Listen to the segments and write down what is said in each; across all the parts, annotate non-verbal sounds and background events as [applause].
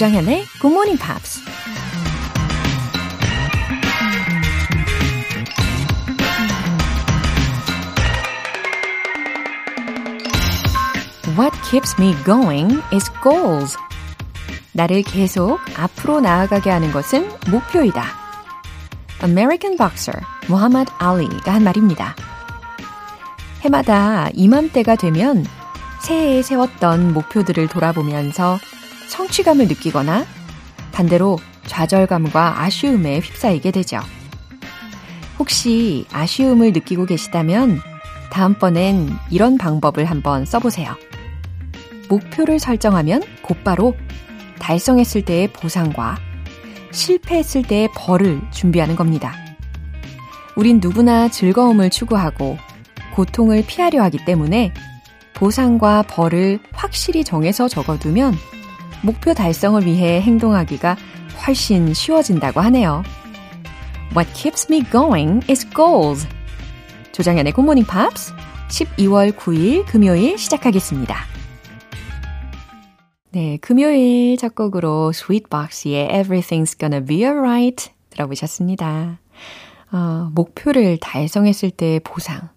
조장현의 Good Morning Pops. What keeps me going is goals. 나를 계속 앞으로 나아가게 하는 것은 목표이다. American boxer 무하마드 알리가 한 말입니다. 해마다 이맘때가 되면 새해에 세웠던 목표들을 돌아보면서 성취감을 느끼거나 반대로 좌절감과 아쉬움에 휩싸이게 되죠. 혹시 아쉬움을 느끼고 계시다면 다음번엔 이런 방법을 한번 써보세요. 목표를 설정하면 곧바로 달성했을 때의 보상과 실패했을 때의 벌을 준비하는 겁니다. 우린 누구나 즐거움을 추구하고 고통을 피하려 하기 때문에 보상과 벌을 확실히 정해서 적어두면 목표 달성을 위해 행동하기가 훨씬 쉬워진다고 하네요. What keeps me going is goals. 조정현의 굿모닝 팝스 12월 9일 금요일 시작하겠습니다. 네, 금요일 첫 곡으로 스윗박스의 Everything's Gonna Be Alright 들어보셨습니다. 어, 목표를 달성했을 때의 보상,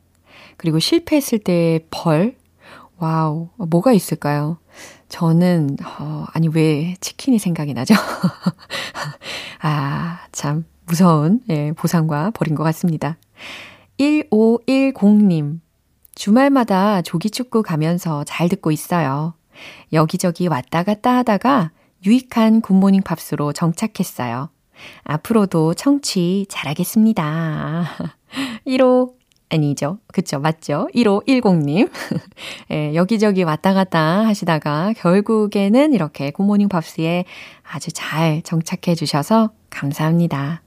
그리고 실패했을 때의 벌, wow, 뭐가 있을까요? 저는, 어, 아니, 왜 치킨이 생각이 나죠? [laughs] 아, 참, 무서운, 예, 보상과 벌인 것 같습니다. 1510님, 주말마다 조기축구 가면서 잘 듣고 있어요. 여기저기 왔다 갔다 하다가 유익한 굿모닝 팝스로 정착했어요. 앞으로도 청취 잘하겠습니다. [laughs] 1호, 아니죠. 그쵸, 맞죠? 1510님. [laughs] 예, 여기저기 왔다 갔다 하시다가 결국에는 이렇게 굿모닝 팝스에 아주 잘 정착해 주셔서 감사합니다.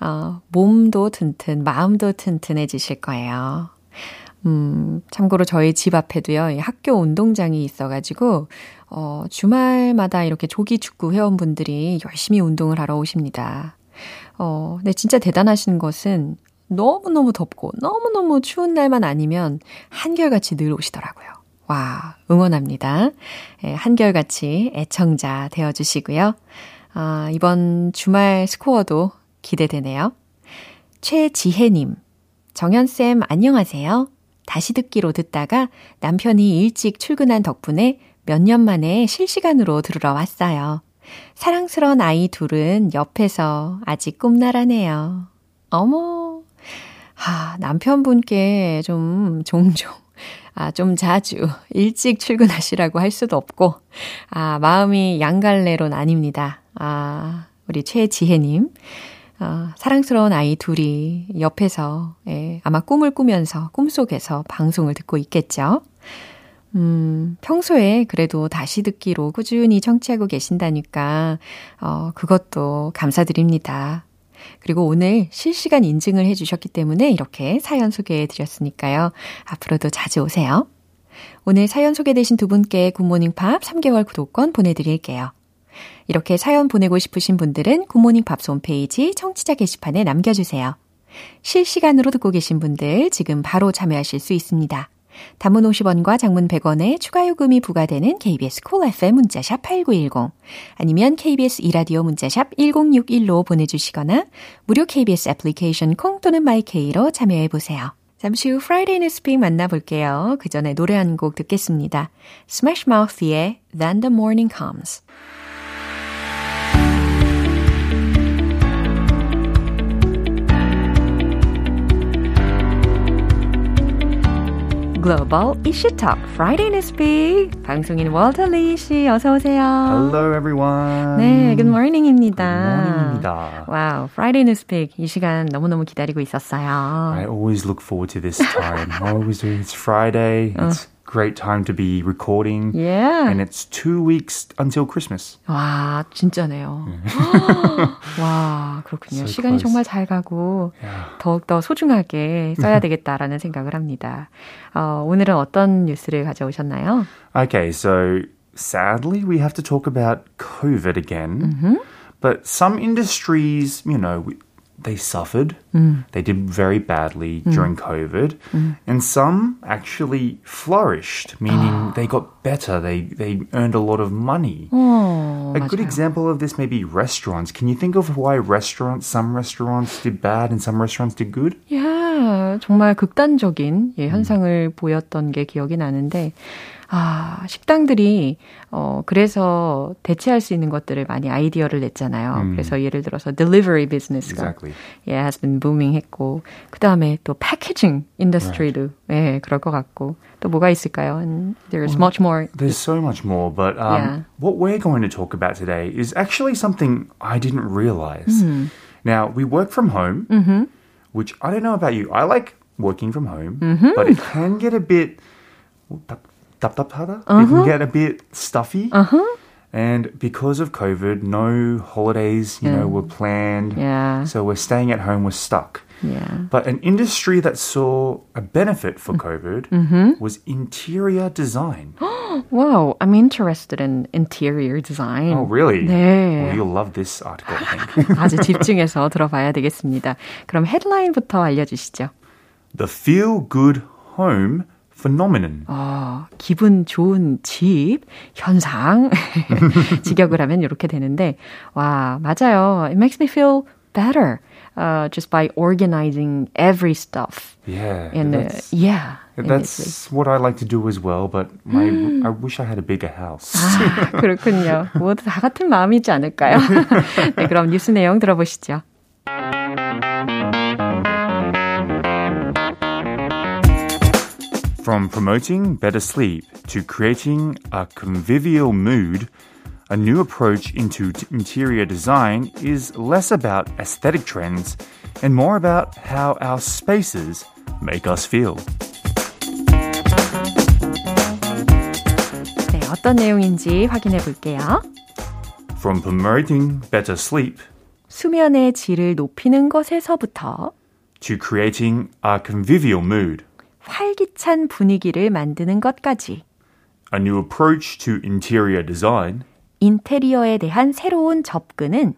어, 몸도 튼튼, 마음도 튼튼해지실 거예요. 음, 참고로 저희 집 앞에도요, 학교 운동장이 있어가지고, 어, 주말마다 이렇게 조기 축구 회원분들이 열심히 운동을 하러 오십니다. 어, 근데 진짜 대단하신 것은 너무너무 덥고 너무너무 추운 날만 아니면 한결같이 늘 오시더라고요. 와, 응원합니다. 예, 한결같이 애청자 되어주시고요. 아, 이번 주말 스코어도 기대되네요. 최지혜님, 정연쌤 안녕하세요. 다시 듣기로 듣다가 남편이 일찍 출근한 덕분에 몇 년 만에 실시간으로 들으러 왔어요. 사랑스러운 아이 둘은 옆에서 아직 꿈나라네요. 어머, 아, 남편분께 좀 종종, 아, 좀 자주 일찍 출근하시라고 할 수도 없고, 아, 마음이 양갈래론 아닙니다. 아, 우리 최지혜님. 아, 사랑스러운 아이 둘이 옆에서 예, 아마 꿈을 꾸면서 꿈속에서 방송을 듣고 있겠죠. 음, 평소에 그래도 다시 듣기로 꾸준히 청취하고 계신다니까, 어, 그것도 감사드립니다. 그리고 오늘 실시간 인증을 해주셨기 때문에 이렇게 사연 소개해 드렸으니까요. 앞으로도 자주 오세요. 오늘 사연 소개되신 두 분께 굿모닝 팝 3개월 구독권 보내드릴게요. 이렇게 사연 보내고 싶으신 분들은 굿모닝 팝스 홈페이지 청취자 게시판에 남겨주세요. 실시간으로 듣고 계신 분들 지금 바로 참여하실 수 있습니다. 단문 50원과 장문 100원의 추가 요금이 부과되는 KBS 콜 cool FM 문자샵 8910 아니면 KBS 이라디오 문자샵 1061로 보내주시거나 무료 KBS 애플리케이션 콩 또는 마이케이로 참여해 보세요. 잠시 후 Friday Newspeak 만나볼게요. 그 전에 노래 한 곡 듣겠습니다. Smash Mouth의 Then the Morning Comes Global Issue Talk Friday Newspeak 방송인 월터 리 씨, 어서 오세요. Hello everyone. 네, good morning입니다. Good morning입니다. Wow, Friday Newspeak 이 시간 너무너무 기다리고 있었어요. I always look forward to this time. I always do. It's Friday. It's Great time to be recording. Yeah. And it's two weeks until Christmas. 와, 진짜네요. 와, 그렇군요. So 시간이 close. 정말 잘 가고 Yeah. 더욱더 소중하게 써야 되겠다라는 생각을 합니다. 어, 오늘은 어떤 뉴스를 가져오셨나요? Okay, so sadly we have to talk about COVID again. But some industries, you know, they suffered. Mm. They did very badly mm. during COVID. Mm. And some actually flourished, meaning they got better. They, they earned a lot of money. Oh, a 맞아요. good example of this may be restaurants. Can you think of why restaurants, some restaurants did bad and some restaurants did good? Yeah, 정말 극단적인 예, 현상을 보였던 게 기억이 나는데, 아, 식당들이, 어, 그래서 대체할 수 있는 것들을 많이 아이디어를 냈잖아요. 음. 그래서 예를 들어서 delivery business가, exactly. yeah, has been booming 했고, 그 다음에 또 packaging industry도, right. 예, 그럴 것 같고, 또 뭐가 있을까요? And there's well, much more. There's so much more, but um, yeah. what we're going to talk about today is actually something I didn't realize. Mm. Now, we work from home, mm-hmm. which I don't know about you. I like working from home, mm-hmm. but it can get a bit 답답하다. Uh-huh. It can get a bit stuffy. Uh-huh. And because of COVID, no holidays, you yeah. know, were planned. Yeah. So we're staying at home, we're stuck. Yeah. But an industry that saw a benefit for COVID mm-hmm. was interior design. wow, I'm interested in interior design. Oh, really? 네. Well, you'll love this article, I think. 아주 집중해서 들어봐야 되겠습니다. 그럼 헤드라인부터 알려주시죠. The Feel Good Home phenomenon. 어, 기분 좋은 집, 현상. 직역을 하면 이렇게 되는데, 와, 맞아요. It makes me feel better. Uh, just by organizing every stuff. Yeah. And uh, yeah. That's what I like to do as well, but my 음. I wish I had a bigger house. 아, 그렇군요. 모두 다 같은 마음이지 않을까요? 네, 그럼 뉴스 내용 들어보시죠. From promoting better sleep to creating a convivial mood, a new approach into interior design is less about aesthetic trends and more about how our spaces make us feel. 네, 어떤 내용인지 확인해 볼게요. From promoting better sleep 수면의 질을 높이는 것에서부터 to creating a convivial mood 활기찬 분위기를 만드는 것까지. A new approach to interior design. 인테리어에 대한 새로운 접근은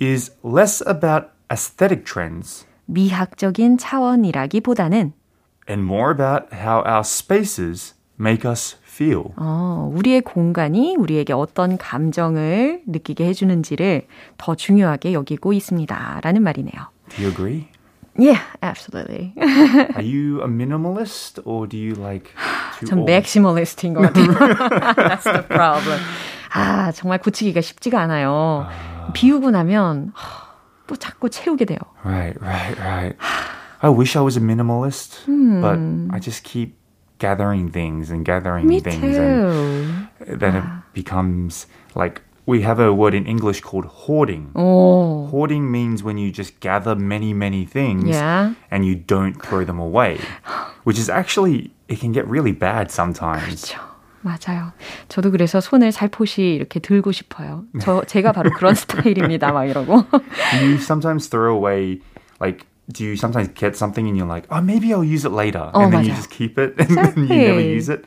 is less about aesthetic trends. 미학적인 차원이라기보다는 and more about how our spaces make us feel. 어, 우리의 공간이 우리에게 어떤 감정을 느끼게 해주는지를 더 중요하게 여기고 있습니다. 라는 말이네요. Do you agree? Yeah, absolutely. Are you a minimalist or do you like [sighs] to 전 maximalist인 것 같아요. [laughs] [laughs] That's the problem. 아, 정말 고치기가 쉽지가 않아요. 아... 비우고 나면 또 자꾸 채우게 돼요. Right, right, right. [sighs] I wish I was a minimalist, hmm. but I just keep gathering things and gathering Me things too. and then it becomes like we have a word in English called hoarding. Oh. Hoarding means when you just gather many, many things yeah. and you don't throw them away, which is actually, it can get really bad sometimes. 그렇죠. 맞아요. 저도 그래서 손을 살포시 이렇게 들고 싶어요. 저 제가 바로 그런 [laughs] 스타일입니다. 막 이러고. Do you sometimes throw away like do you sometimes get something and you're like, oh, maybe I'll use it later, 어, and then 맞아요. you just keep it [laughs] and exactly. then you never use it?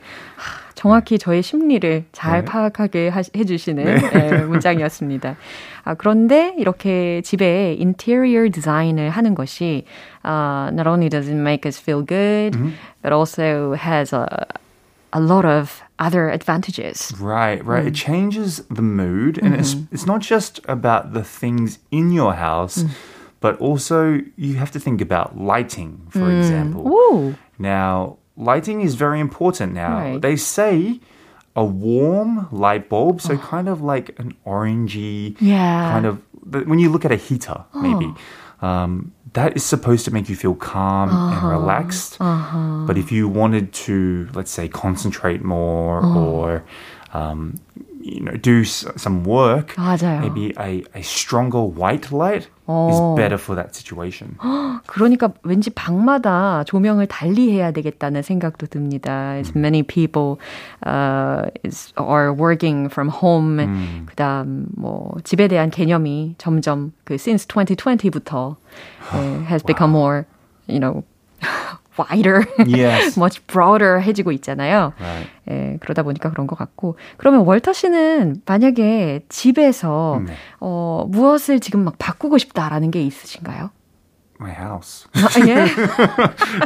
정확히 저의 심리를 잘 네. 파악하게 하, 해주시는 네. 네, 문장이었습니다. 아, 그런데 이렇게 집에 interior design을 하는 것이 uh, not only does it make us feel good, mm-hmm. but also has a a lot of other advantages. Right, right. Mm. It changes the mood, and mm-hmm. it's it's not just about the things in your house. Mm. But also, you have to think about lighting, for mm. example. Ooh. Now, lighting is very important now. Right. They say a warm light bulb, so oh. kind of like an orangey yeah. kind of when you look at a heater, oh. maybe. Um, that is supposed to make you feel calm uh-huh. and relaxed. Uh-huh. But if you wanted to, let's say, concentrate more uh-huh. or um, you know, do some work, 맞아요. maybe a, a stronger white light 오. is better for that situation. [gasps] 그러니까 왠지 방마다 조명을 달리 해야 되겠다는 생각도 듭니다. As many people uh, is, are working from home. 음. 그다음 뭐 집에 대한 개념이 점점 그 since 2020부터 uh, has become wow. more, you know, Wider, yes. much broader 해지고 있잖아요. Right. 예, 그러다 보니까 그런 것 같고. 그러면 월터 씨는 만약에 집에서 네. 어, 무엇을 지금 막 바꾸고 싶다라는 게 있으신가요? My house. 아, 예.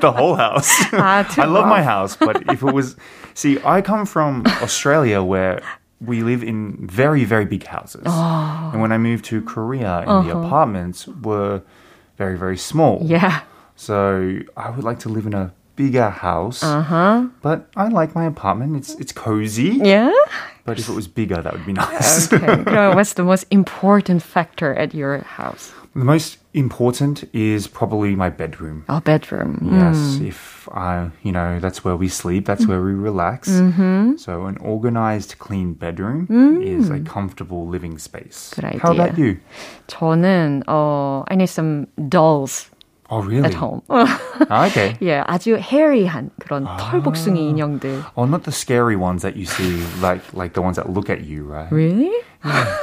the whole house. 아, too I love my house, but if it was, see, I come from Australia where we live in very, very big houses. Oh. And when I moved to Korea, and Uh-huh. the apartments were very, very small. Yeah. So I would like to live in a bigger house. Uh-huh. But I like my apartment. It's it's cozy. Yeah. But if it was bigger, that would be nice. okay. [laughs] What's the most important factor at your house? The most important is probably my bedroom. Our bedroom. Yes. Mm. If I, you know, that's where we sleep, that's where we relax. Mm-hmm. So, an organized, clean bedroom mm. is a comfortable living space. Good idea. How about you? 저는, uh, I need some dolls Oh, really? at home. Ah, okay. [laughs] 예, 아주 hairy한 그런 털복숭이 인형들. Oh, not the scary ones that you see, like like the ones that look at you, right? Really?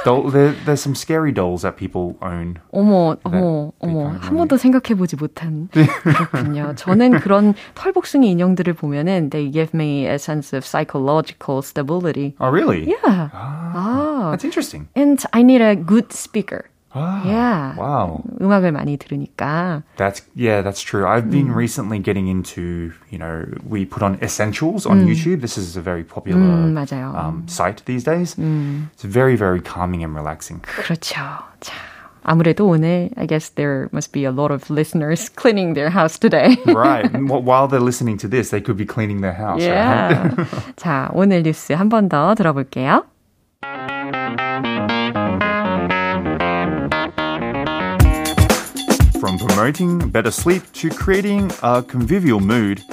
Doll, there, there's some scary dolls that people own. 어머, 어머, they 어머. kind of 한 번도 생각해보지 못한. 그렇군요. 저는 그런 털복숭이 인형들을 보면은 they give me a sense of psychological stability. Oh, really? Yeah. 아. That's interesting. And I need a good speaker. Ah, Yeah. Wow. 음악을 많이 들으니까. That's yeah, that's true. I've been Mm. recently getting into, you know, we put on essentials on YouTube. This is a very popular 음, 맞아요. um, site these days. Mm. It's very, very calming and relaxing. 그렇죠. 자, 아무래도 오늘 I guess there must be a lot of listeners cleaning their house today. [laughs] right. And wh- while they're listening to this, they could be cleaning their house. Right? Yeah. [laughs] 자, 오늘 뉴스 한 번 더 들어볼게요. From promoting better sleep to creating a convivial mood,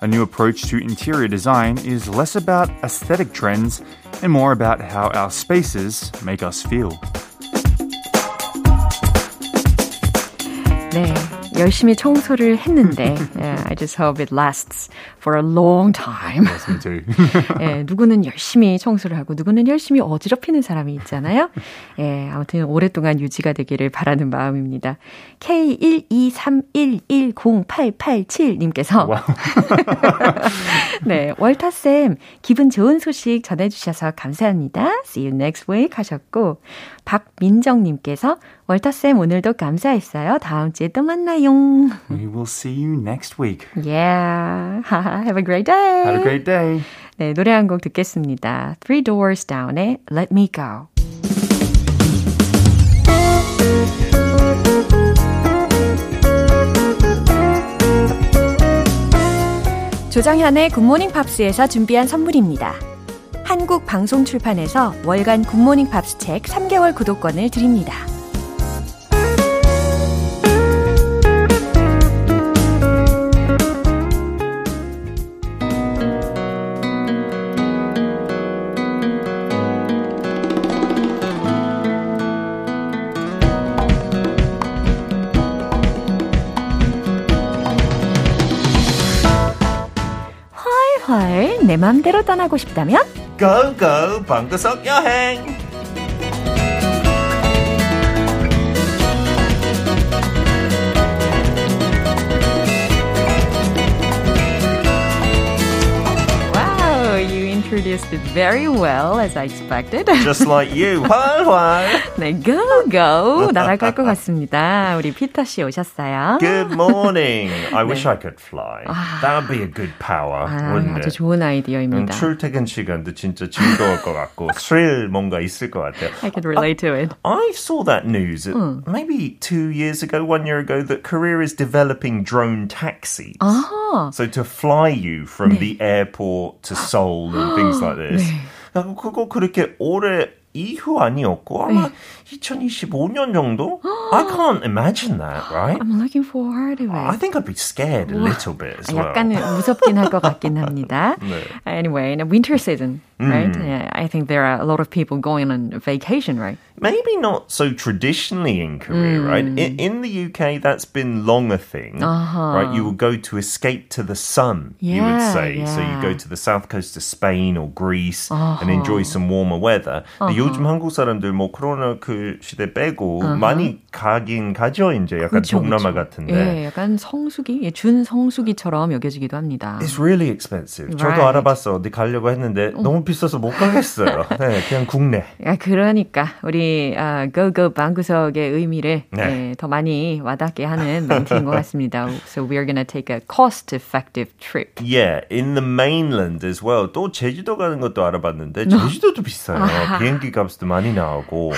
a new approach to interior design is less about aesthetic trends and more about how our spaces make us feel. 네, 열심히 청소를 했는데 yeah, I just hope it lasts for a long time. [laughs] 예, 누구는 열심히 청소를 하고 누구는 열심히 어지럽히는 사람이 있잖아요. 예, 아무튼 오랫동안 유지가 되기를 바라는 마음입니다. K123110887님께서 [laughs] 네, 월타쌤 기분 좋은 소식 전해주셔서 감사합니다. See you next week 하셨고 박민정님께서 월타쌤 오늘도 감사했어요. 다음 주에 또 만나요. we will see you next week. Yeah. [laughs] Have a great day. Have a great day. 네, 노래 한 곡 듣겠습니다. Three Doors Down의 Let Me Go. 조정현의 굿모닝 팝스에서 준비한 선물입니다. 한국 방송 출판에서 월간 굿모닝 팝스 책 3개월 구독권을 드립니다. 맘대로 떠나고 싶다면? go 방구석 여행 introduced it very well as I expected. [laughs] Just like you 활활 네, go go 날아갈 것 같습니다. 우리 피터 씨 오셨어요. Good morning I [laughs] wish I could fly That would be a good power 아, wouldn't 아주 it? 좋은 음, 아이디어입니다. 출퇴근 시간도 진짜 즐거울 것 같고 [laughs] 스릴 뭔가 있을 것 같아요. I could relate to it. I saw that news uh, maybe two years ago, one year ago, that Korea is developing drone taxis. 아, So to fly you from the airport to Seoul and things like this. 아, 그거 그렇게 오래 이후 아니었고 아마 2025년 정도? I can't imagine that, right? I'm looking forward to I it. think I'd be scared a little bit as 아, well. 약간 무섭긴 할 것 같긴 합니다. [laughs] 네. Anyway, in winter season, right? Mm. I think there are a lot of people going on vacation, right? maybe not so traditionally in Korea, mm. right? In, in, the UK, that's been long a thing, uh-huh. right? You would go to escape to the sun, yeah, you would say. Yeah. So you go to the south coast of Spain or Greece uh-huh. and enjoy some warmer weather. Uh-huh. 요즘 한국 사람들 뭐 코로나 그 시대 빼고 uh-huh. 많이 가긴 가죠, 이제 약간 그쵸, 동남아 그쵸. 같은데. 예, 약간 성수기, 준 성수기처럼 여겨지기도 합니다. It's really expensive. Right. 저도 알아봤어. 어디 가려고 했는데 어. 너무 비싸서 못 가겠어요. [laughs] 네, 그냥 국내. 야, 그러니까 우리 아, 고고 방구석의 의미를 네. 네, 더 많이 와닿게 하는 멘트인 것 같습니다. So we're gonna take a cost-effective trip. Yeah, in the mainland as well. 또 제주도 가는 것도 알아봤는데 제주도도 비싸요. 비행기 값도 많이 나오고.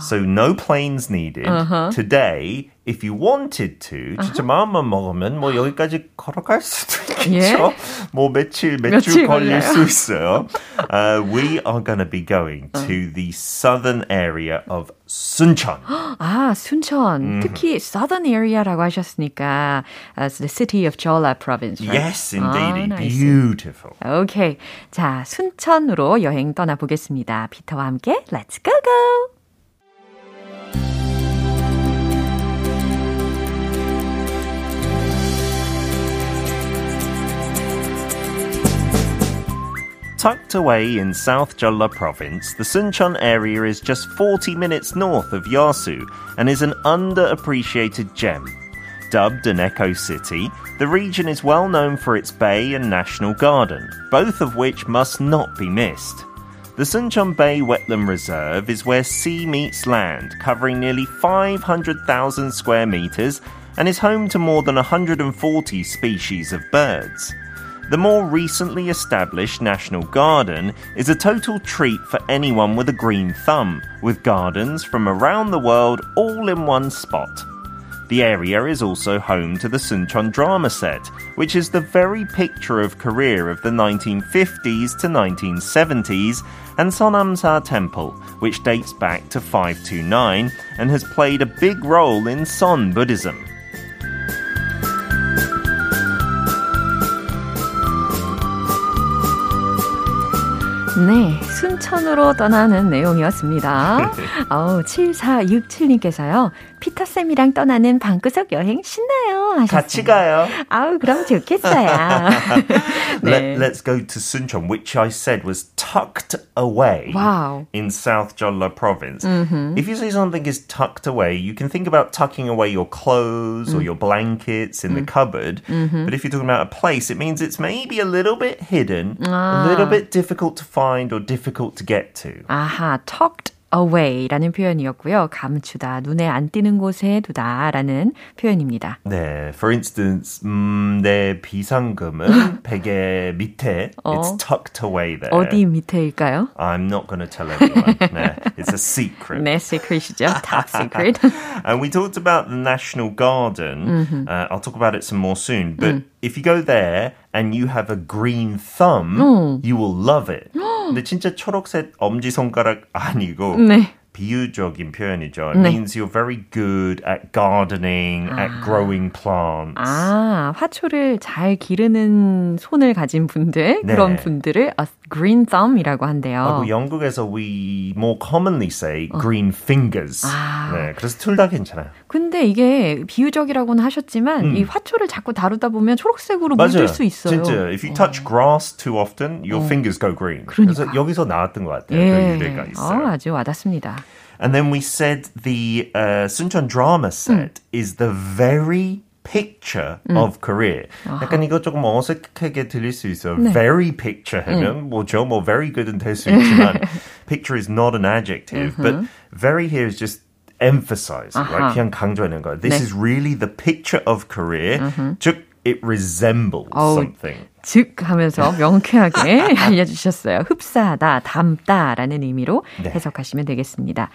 So no planes needed. Uh-huh. Today, if you wanted to, 진짜 uh-huh. 마음만 먹으면 뭐 여기까지 걸어갈 수도 있겠죠. 예? 뭐 며칠 며칠 걸릴 수 있어요. [laughs] Uh, we are going to be going to the southern area of 순천. [gasps] 아, 순천. Mm. 특히 southern area라고 하셨으니까 as the city of Jeolla province, right? Yes, indeed. Ah, Beautiful. Okay. 자, 순천으로 여행 떠나 보겠습니다. 피터와 함께 let's go go. Tucked away in South Jeolla province, the Suncheon area is just 40 minutes north of Yasu and is an underappreciated gem. Dubbed an eco city, the region is well known for its bay and national garden, both of which must not be missed. The Suncheon Bay Wetland Reserve is where sea meets land, covering nearly 500,000 square meters and is home to more than 140 species of birds. The more recently established National Garden is a total treat for anyone with a green thumb, with gardens from around the world all in one spot. The area is also home to the Suncheon drama set, which is the very picture of Korea of the 1950s to 1970s, and Sonamsa Temple, which dates back to 529 and has played a big role in Son Buddhism. 네, 순천으로 떠나는 내용이었습니다. 아우, 7467님께서요. 피터쌤이랑 떠나는 방구석 여행 신나요. 하셨어요. 같이 가요. 아우, 그럼 좋겠어요. 네. Let, us go to Suncheon, which I said was tucked away wow. in South Jeolla province. Mm-hmm. If you say something is tucked away, you can think about tucking away your clothes mm. or your blankets in mm. the cupboard. Mm-hmm. But if you're talking about a place, it means it's maybe a little bit hidden, ah. a little bit difficult to find or difficult to get to. Aha, tucked away라는 표현이었고요. 감추다, 눈에 안 띄는 곳에 두다라는 표현입니다. 네, for instance, 음, 내 비상금은 베개 [laughs] 밑에 어, it's tucked away there. 어디 밑에일까요? I'm not going to tell anyone. 네, [laughs] it's a secret. 네, secret이죠. Top [laughs] secret. and we talked about the National Garden. Mm-hmm. Uh, I'll talk about it some more soon, but 음. if you go there and you have a green thumb, 음. you will love it. [gasps] 근데 진짜 초록색 엄지 손가락 아니고 네. 비유적인 표현이죠. 네. means you're very good at gardening, 아. at growing plants. 아, 화초를 잘 기르는 손을 가진 분들, 네. 그런 분들을 a green thumb이라고 한대요. 아, 영국에서 we more commonly say green fingers. 아. 네, 그래서 둘 다 괜찮아요. 근데 이게 비유적이라고는 하셨지만 음. 이 화초를 자꾸 다루다 보면 초록색으로 맞아요. 물들 수 있어요. 진짜 if you touch 어. grass too often, your 어. fingers go green. 그러니까. 그래서 여기서 나왔던 것 같아요. 예. 그 유래가 있어요. 어, 아주 와닿습니다. And then we said the uh, Suncheon drama set 음. is the very picture 음. of Korea. 아하. 약간 이거 조금 어색하게 들릴 수 있어요. 네. Very picture 하면 음. 뭐죠? 뭐 very good은 될 수 있지만 [laughs] picture is not an adjective, mm-hmm. but very here is just emphasize, 아하. right? 그냥 강조하는 거. This 네. is really the picture of Korea. Mm-hmm. 즉 it resembles 어, something. 즉 하면서 명쾌하게 [laughs] 알려주셨어요. 흡사하다, 담다라는 의미로 네. 해석하시면 되겠습니다.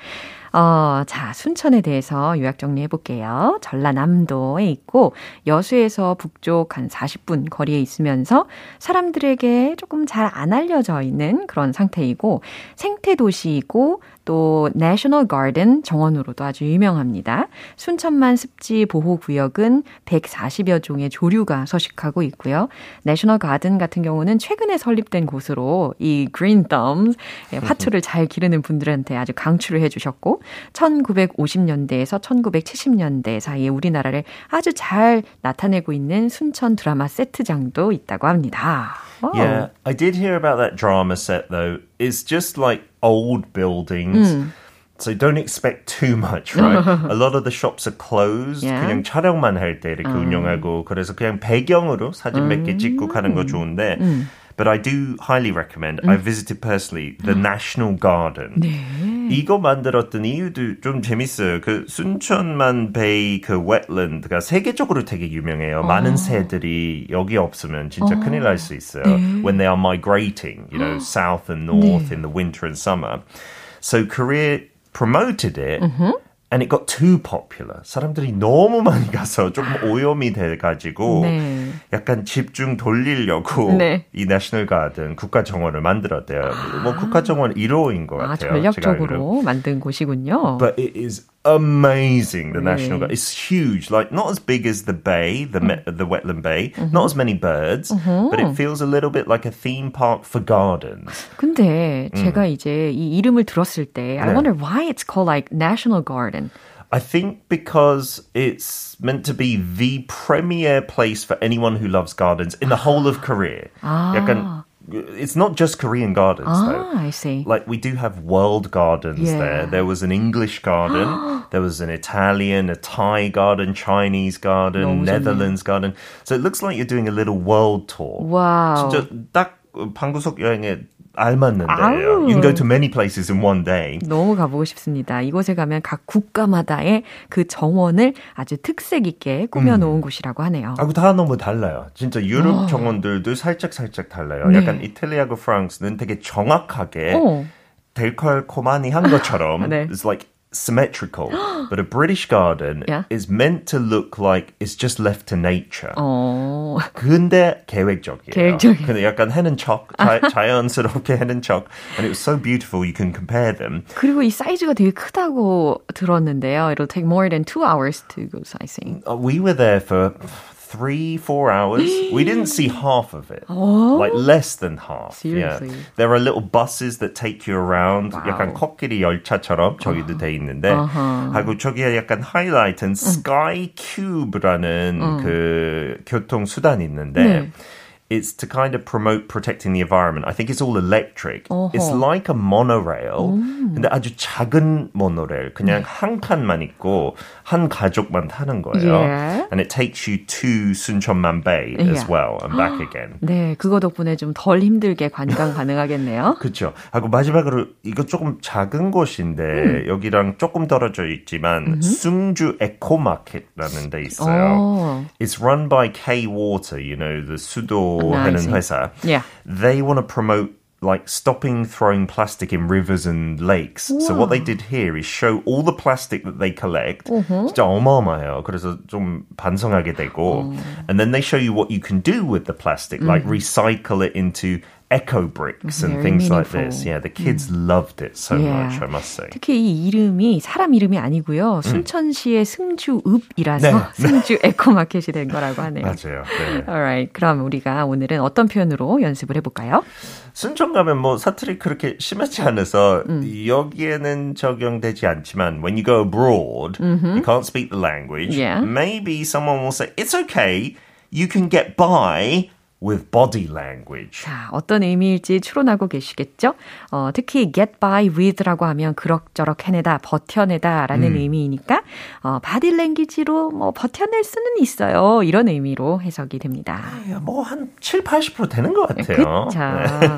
어, 자, 순천에 대해서 요약 정리해 볼게요. 전라남도에 있고 여수에서 북쪽 한 40분 거리에 있으면서 사람들에게 조금 잘 안 알려져 있는 그런 상태이고 생태 도시이고 또 National Garden 정원으로도 아주 유명합니다. 순천만 습지 보호 구역은 140여 종의 조류가 서식하고 있고요. National Garden 같은 경우는 최근에 설립된 곳으로 이 Green Thumbs 화투를 잘 기르는 분들한테 아주 강추를 해 주셨고 1950년대에서 1970년대 사이에 우리나라를 아주 잘 나타내고 있는 순천 드라마 세트장도 있다고 합니다. Oh. Yeah, I did hear about that drama set though. It's just like old buildings. Mm. So don't expect too much, right? [laughs] a lot of the shops are closed. Yeah. 그냥 촬영만 할 때 이렇게 음. 운영하고 그래서 그냥 배경으로 사진 몇 개 찍고 가는 거 좋은데 음. But I do highly recommend. 음. I visited personally the National Garden. 네. 이거 만들었던 이유도 좀 재밌어요. 그 순천만 베이 그 웨틀랜드가 세계적으로 되게 유명해요. 어. 많은 새들이 여기 없으면 진짜 어. 큰일 날 수 있어요. 네. When they are migrating, you know, south and north 네. in the winter and summer. So Korea promoted it. Mm-hmm. And it got too popular. 사람들이 너무 많이 가서 조금 오염이 돼가지고 네. 약간 집중 돌리려고 네. 이 내셔널 가든 국가 정원을 만들었대요. 아. 뭐 국가 정원 1호인 것 같아요. 아, 전략적으로 만든 곳이군요. But it is amazing. The really? national garden it's huge, like not as big as the bay, the mm. the wetland bay, mm-hmm. not as many birds, mm-hmm. but it feels a little bit like a theme park for gardens. 근데 음. 제가 이제 이 이름을 들었을 때 I wonder why it's called like National Garden. I think because it's meant to be the premier place for anyone who loves gardens in the whole of Korea. 아. 약간 it's not just Korean gardens ah, though. I see. Like we do have world gardens yeah. there. There was an English garden, [gasps] there was an Italian, a Thai garden, Chinese garden, Netherlands garden. So it looks like you're doing a little world tour. Wow. 진짜 딱 방구석 여행에 알맞는데요. You can go to many places in one day. 너무 가보고 싶습니다. 이곳에 가면 각 국가마다의 그 정원을 아주 특색 있게 꾸며놓은 음. 곳이라고 하네요. 아, 다 너무 달라요. 진짜 유럽 오. 어. 정원들도 살짝 살짝 달라요. 네. 약간 이탈리아하고 프랑스는 되게 정확하게 오. 델컬코마니 한 것처럼 [laughs] 네. it's like symmetrical, [gasps] but a British garden yeah. is meant to look like it's just left to nature. 어. 근데 계획적이에요. 계획적이에요. 근데 약간 해는 척, [laughs] 자, 자연스럽게 해는 척. And it was so beautiful, you can compare them. 그리고 이 사이즈가 되게 크다고 들었는데요. It'll take more than two hours to go sightseeing. Uh, we were there for three, four hours. we didn't see half [gasps] of it. Oh? Like less than half. Seriously. Yeah. There are little buses that take you around. Wow. 약간 코끼리 열차처럼 저기도 돼 있는데. Uh-huh. 하고 저기에 약간 하이라이트는 스카이 큐브라는 그 교통 수단이 있는데. 네. it's to kind of promote protecting the environment. I think it's all electric. 어허. It's like a monorail. 음. 근데 아주 작은 모노레일. 그냥 한 칸만 있고 한 가족만 타는 거예요. Yeah. And it takes you to 순천만 Bay yeah. as well and back again. 네, 그거 덕분에 좀 덜 힘들게 관광 가능하겠네요. 그렇죠. 하고 마지막으로 이거 조금 작은 곳인데 음. 여기랑 조금 떨어져 있지만 음흠. 숭주 에코마켓라는 데 있어요. 오. It's run by K Water, you know, the 수도 하는 회사. Yeah. They want to promote like stopping throwing plastic in rivers and lakes. So what they did here is show all the plastic that they collect. Uh-huh. 진짜 어마어마해요. 그래서 좀 반성하게 되고. And then they show you what you can do with the plastic, like recycle it into echo bricks and things meaningful. like this. Yeah, the kids mm. loved it so yeah. much, I must say. 특히 이 이름이 사람 이름이 아니고요. 순천시의 승주읍이라서 네. 승주 에코마켓이 된 거라고 하네요. 맞아요. 네. Alright, 그럼 우리가 오늘은 어떤 표현으로 연습을 해볼까요? 순천 가면 뭐 사투리 그렇게 심하지 않아서 음. 여기에는 적용되지 않지만 when you go abroad, mm-hmm. you can't speak the language. Yeah. Maybe someone will say, it's okay, you can get by with body language. 자, 어떤 의미일지 추론하고 계시겠죠? 어, 특히 get by with라고 하면 그럭저럭 해내다, 버텨내다라는 음. 의미이니까 어, body language로 뭐 버텨낼 수는 있어요. 이런 의미로 해석이 됩니다. 뭐 한 7, 80% 되는 것 같아요. 그렇죠.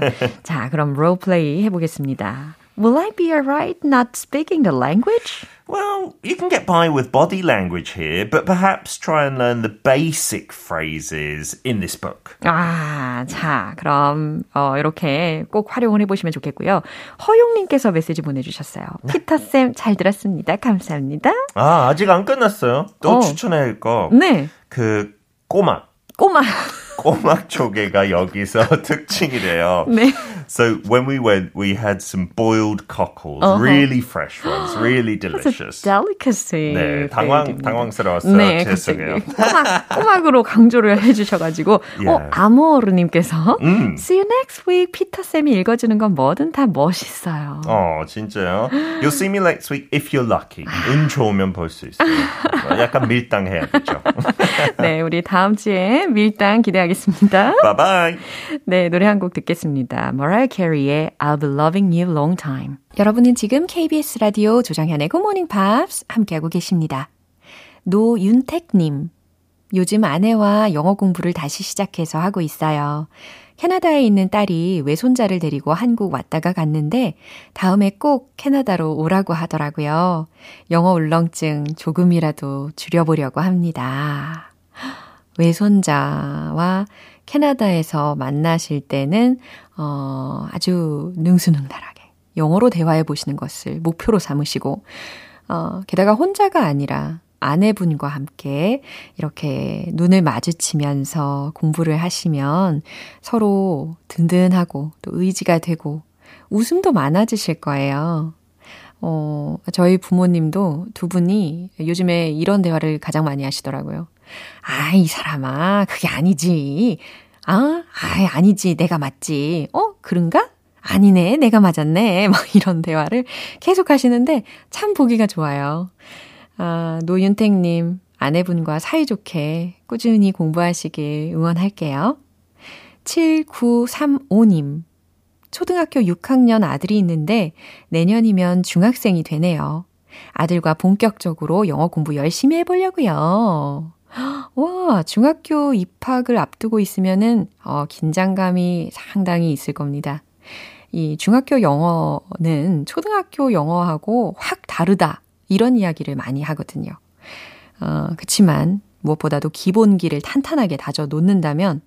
네. 자, 그럼 role play 해보겠습니다. Will I be alright not speaking the language? Well, you can get by with body language here, but perhaps try and learn the basic phrases in this book. 아, 자, 그럼 어, 이렇게 꼭 활용을 해보시면 좋겠고요. 허용님께서 메시지 보내주셨어요. 피터쌤 잘 들었습니다. 감사합니다. 아, 아직 안 끝났어요. 또 어. 추천할 거. 네. 그 꼬마. 꼬마. 꼬막 조개가 여기서 특징이래요. 네. So when we went, we had some boiled cockles, uh-huh. really fresh ones, really delicious. delicacy. 네, 당황 당황스러웠어요. 네, 죄송해요. 꼬막 꼬막으로 강조를 해주셔가지고, yeah. 어 아모르님께서 음. See you next week. 피터 쌤이 읽어주는 건 뭐든 다 멋있어요. 어, 진짜요? You'll see me next week if you're lucky. 운 좋으면 볼 수 있어요. 약간 밀당해야겠죠. 네, 우리 다음 주에 밀당 기대하겠습니다. 바이바이. [laughs] 네, 노래 한 곡 듣겠습니다. Mariah Carey의 I'll be loving you long time. 여러분은 지금 KBS 라디오 조정현의 Good Morning Pops 함께하고 계십니다. 노윤택님. 요즘 아내와 영어 공부를 다시 시작해서 하고 있어요. 캐나다에 있는 딸이 외손자를 데리고 한국 왔다가 갔는데 다음에 꼭 캐나다로 오라고 하더라고요. 영어 울렁증 조금이라도 줄여보려고 합니다. 외손자와 캐나다에서 만나실 때는 어, 아주 능수능란하게 영어로 대화해 보시는 것을 목표로 삼으시고 어, 게다가 혼자가 아니라 아내분과 함께 이렇게 눈을 마주치면서 공부를 하시면 서로 든든하고 또 의지가 되고 웃음도 많아지실 거예요. 어, 저희 부모님도 두 분이 요즘에 이런 대화를 가장 많이 하시더라고요. 아, 이 사람아, 그게 아니지. 아, 아, 아니지. 내가 맞지. 어, 그런가? 아니네. 내가 맞았네. [laughs] 막 이런 대화를 계속 하시는데 참 보기가 좋아요. 아, 노윤택님, 아내분과 사이좋게 꾸준히 공부하시길 응원할게요. 7935님, 초등학교 6학년 아들이 있는데 내년이면 중학생이 되네요. 아들과 본격적으로 영어 공부 열심히 해보려고요. 와, 중학교 입학을 앞두고 있으면은, 어, 긴장감이 상당히 있을 겁니다. 이 중학교 영어는 초등학교 영어하고 확 다르다. 이런 이야기를 많이 하거든요. 어, 그치만 무엇보다도 기본기를 탄탄하게 다져 놓는다면,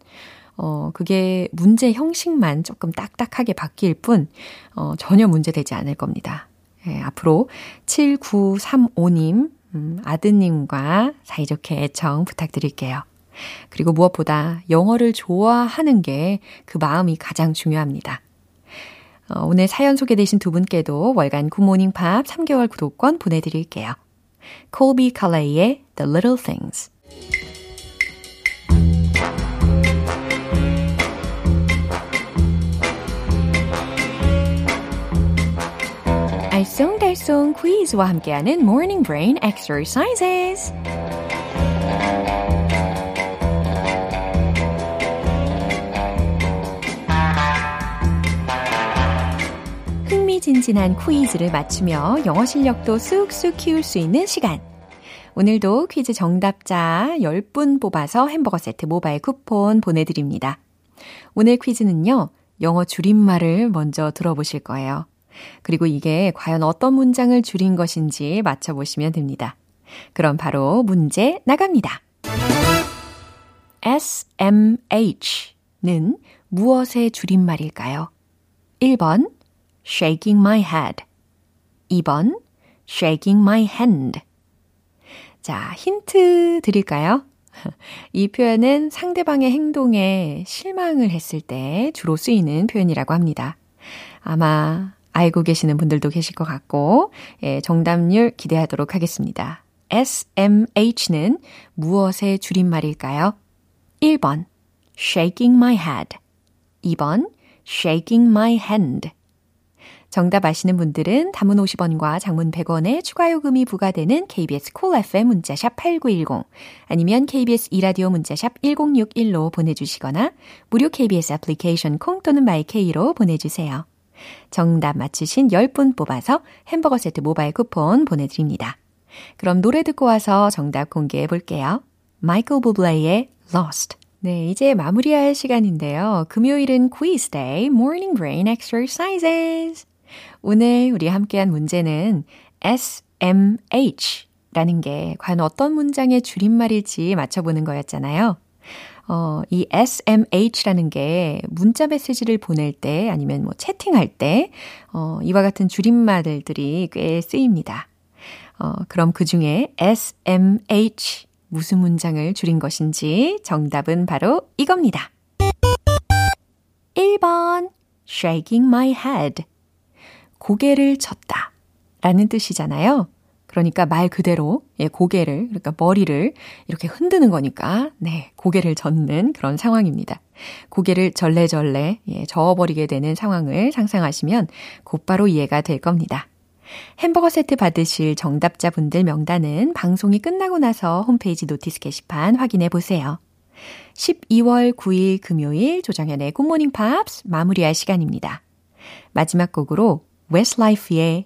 어, 그게 문제 형식만 조금 딱딱하게 바뀔 뿐, 어, 전혀 문제되지 않을 겁니다. 예, 앞으로 7935님, 음, 아드님과 사이좋게 애청 부탁드릴게요. 그리고 무엇보다 영어를 좋아하는 게 그 마음이 가장 중요합니다. 어, 오늘 사연 소개되신 두 분께도 월간 굿모닝 팝 3개월 구독권 보내드릴게요. 콜비 칼레이의 The Little Things 알쏭달쏭 퀴즈와 함께하는 Morning Brain Exercises 흥미진진한 퀴즈를 맞추며 영어 실력도 쑥쑥 키울 수 있는 시간. 오늘도 퀴즈 정답자 10분 뽑아서 햄버거 세트 모바일 쿠폰 보내드립니다. 오늘 퀴즈는요, 영어 줄임말을 먼저 들어보실 거예요. 그리고 이게 과연 어떤 문장을 줄인 것인지 맞춰보시면 됩니다. 그럼 바로 문제 나갑니다. SMH는 무엇의 줄임말일까요? 1번 shaking my head. 2번, shaking my hand. 자, 힌트 드릴까요? [laughs] 이 표현은 상대방의 행동에 실망을 했을 때 주로 쓰이는 표현이라고 합니다. 아마 알고 계시는 분들도 계실 것 같고, 예, 정답률 기대하도록 하겠습니다. SMH는 무엇의 줄임말일까요? 1번, shaking my head. 2번, shaking my hand. 정답 아시는 분들은 담은 50원과 장문 100원의 추가 요금이 부과되는 KBS 콜 cool FM 문자샵 8910 아니면 KBS 2라디오 문자 샵 1061로 보내주시거나 무료 KBS 애플리케이션 콩 또는 my K로 보내주세요. 정답 맞추신 10분 뽑아서 햄버거 세트 모바일 쿠폰 보내드립니다. 그럼 노래 듣고 와서 정답 공개해 볼게요. 마이클 부블레이의 Lost. 네, 이제 마무리할 시간인데요. 금요일은 quiz day, morning brain exercises. 오늘 우리 함께한 문제는 SMH 라는 게 과연 어떤 문장의 줄임말일지 맞춰보는 거였잖아요. 어, 이 SMH라는 게 문자 메시지를 보낼 때 아니면 뭐 채팅할 때, 어, 이와 같은 줄임말들이 꽤 쓰입니다. 어, 그럼 그 중에 SMH 무슨 문장을 줄인 것인지 정답은 바로 이겁니다. 1번 shaking my head 고개를 저었다 라는 뜻이잖아요. 그러니까 말 그대로 예, 고개를 그러니까 머리를 이렇게 흔드는 거니까 네 고개를 젓는 그런 상황입니다. 고개를 절레절레 예, 저어버리게 되는 상황을 상상하시면 곧바로 이해가 될 겁니다. 햄버거 세트 받으실 정답자분들 명단은 방송이 끝나고 나서 홈페이지 notice 게시판 확인해 보세요. 12월 9일 금요일 조정현의 굿모닝 팝스 마무리할 시간입니다. 마지막 곡으로 Westlife의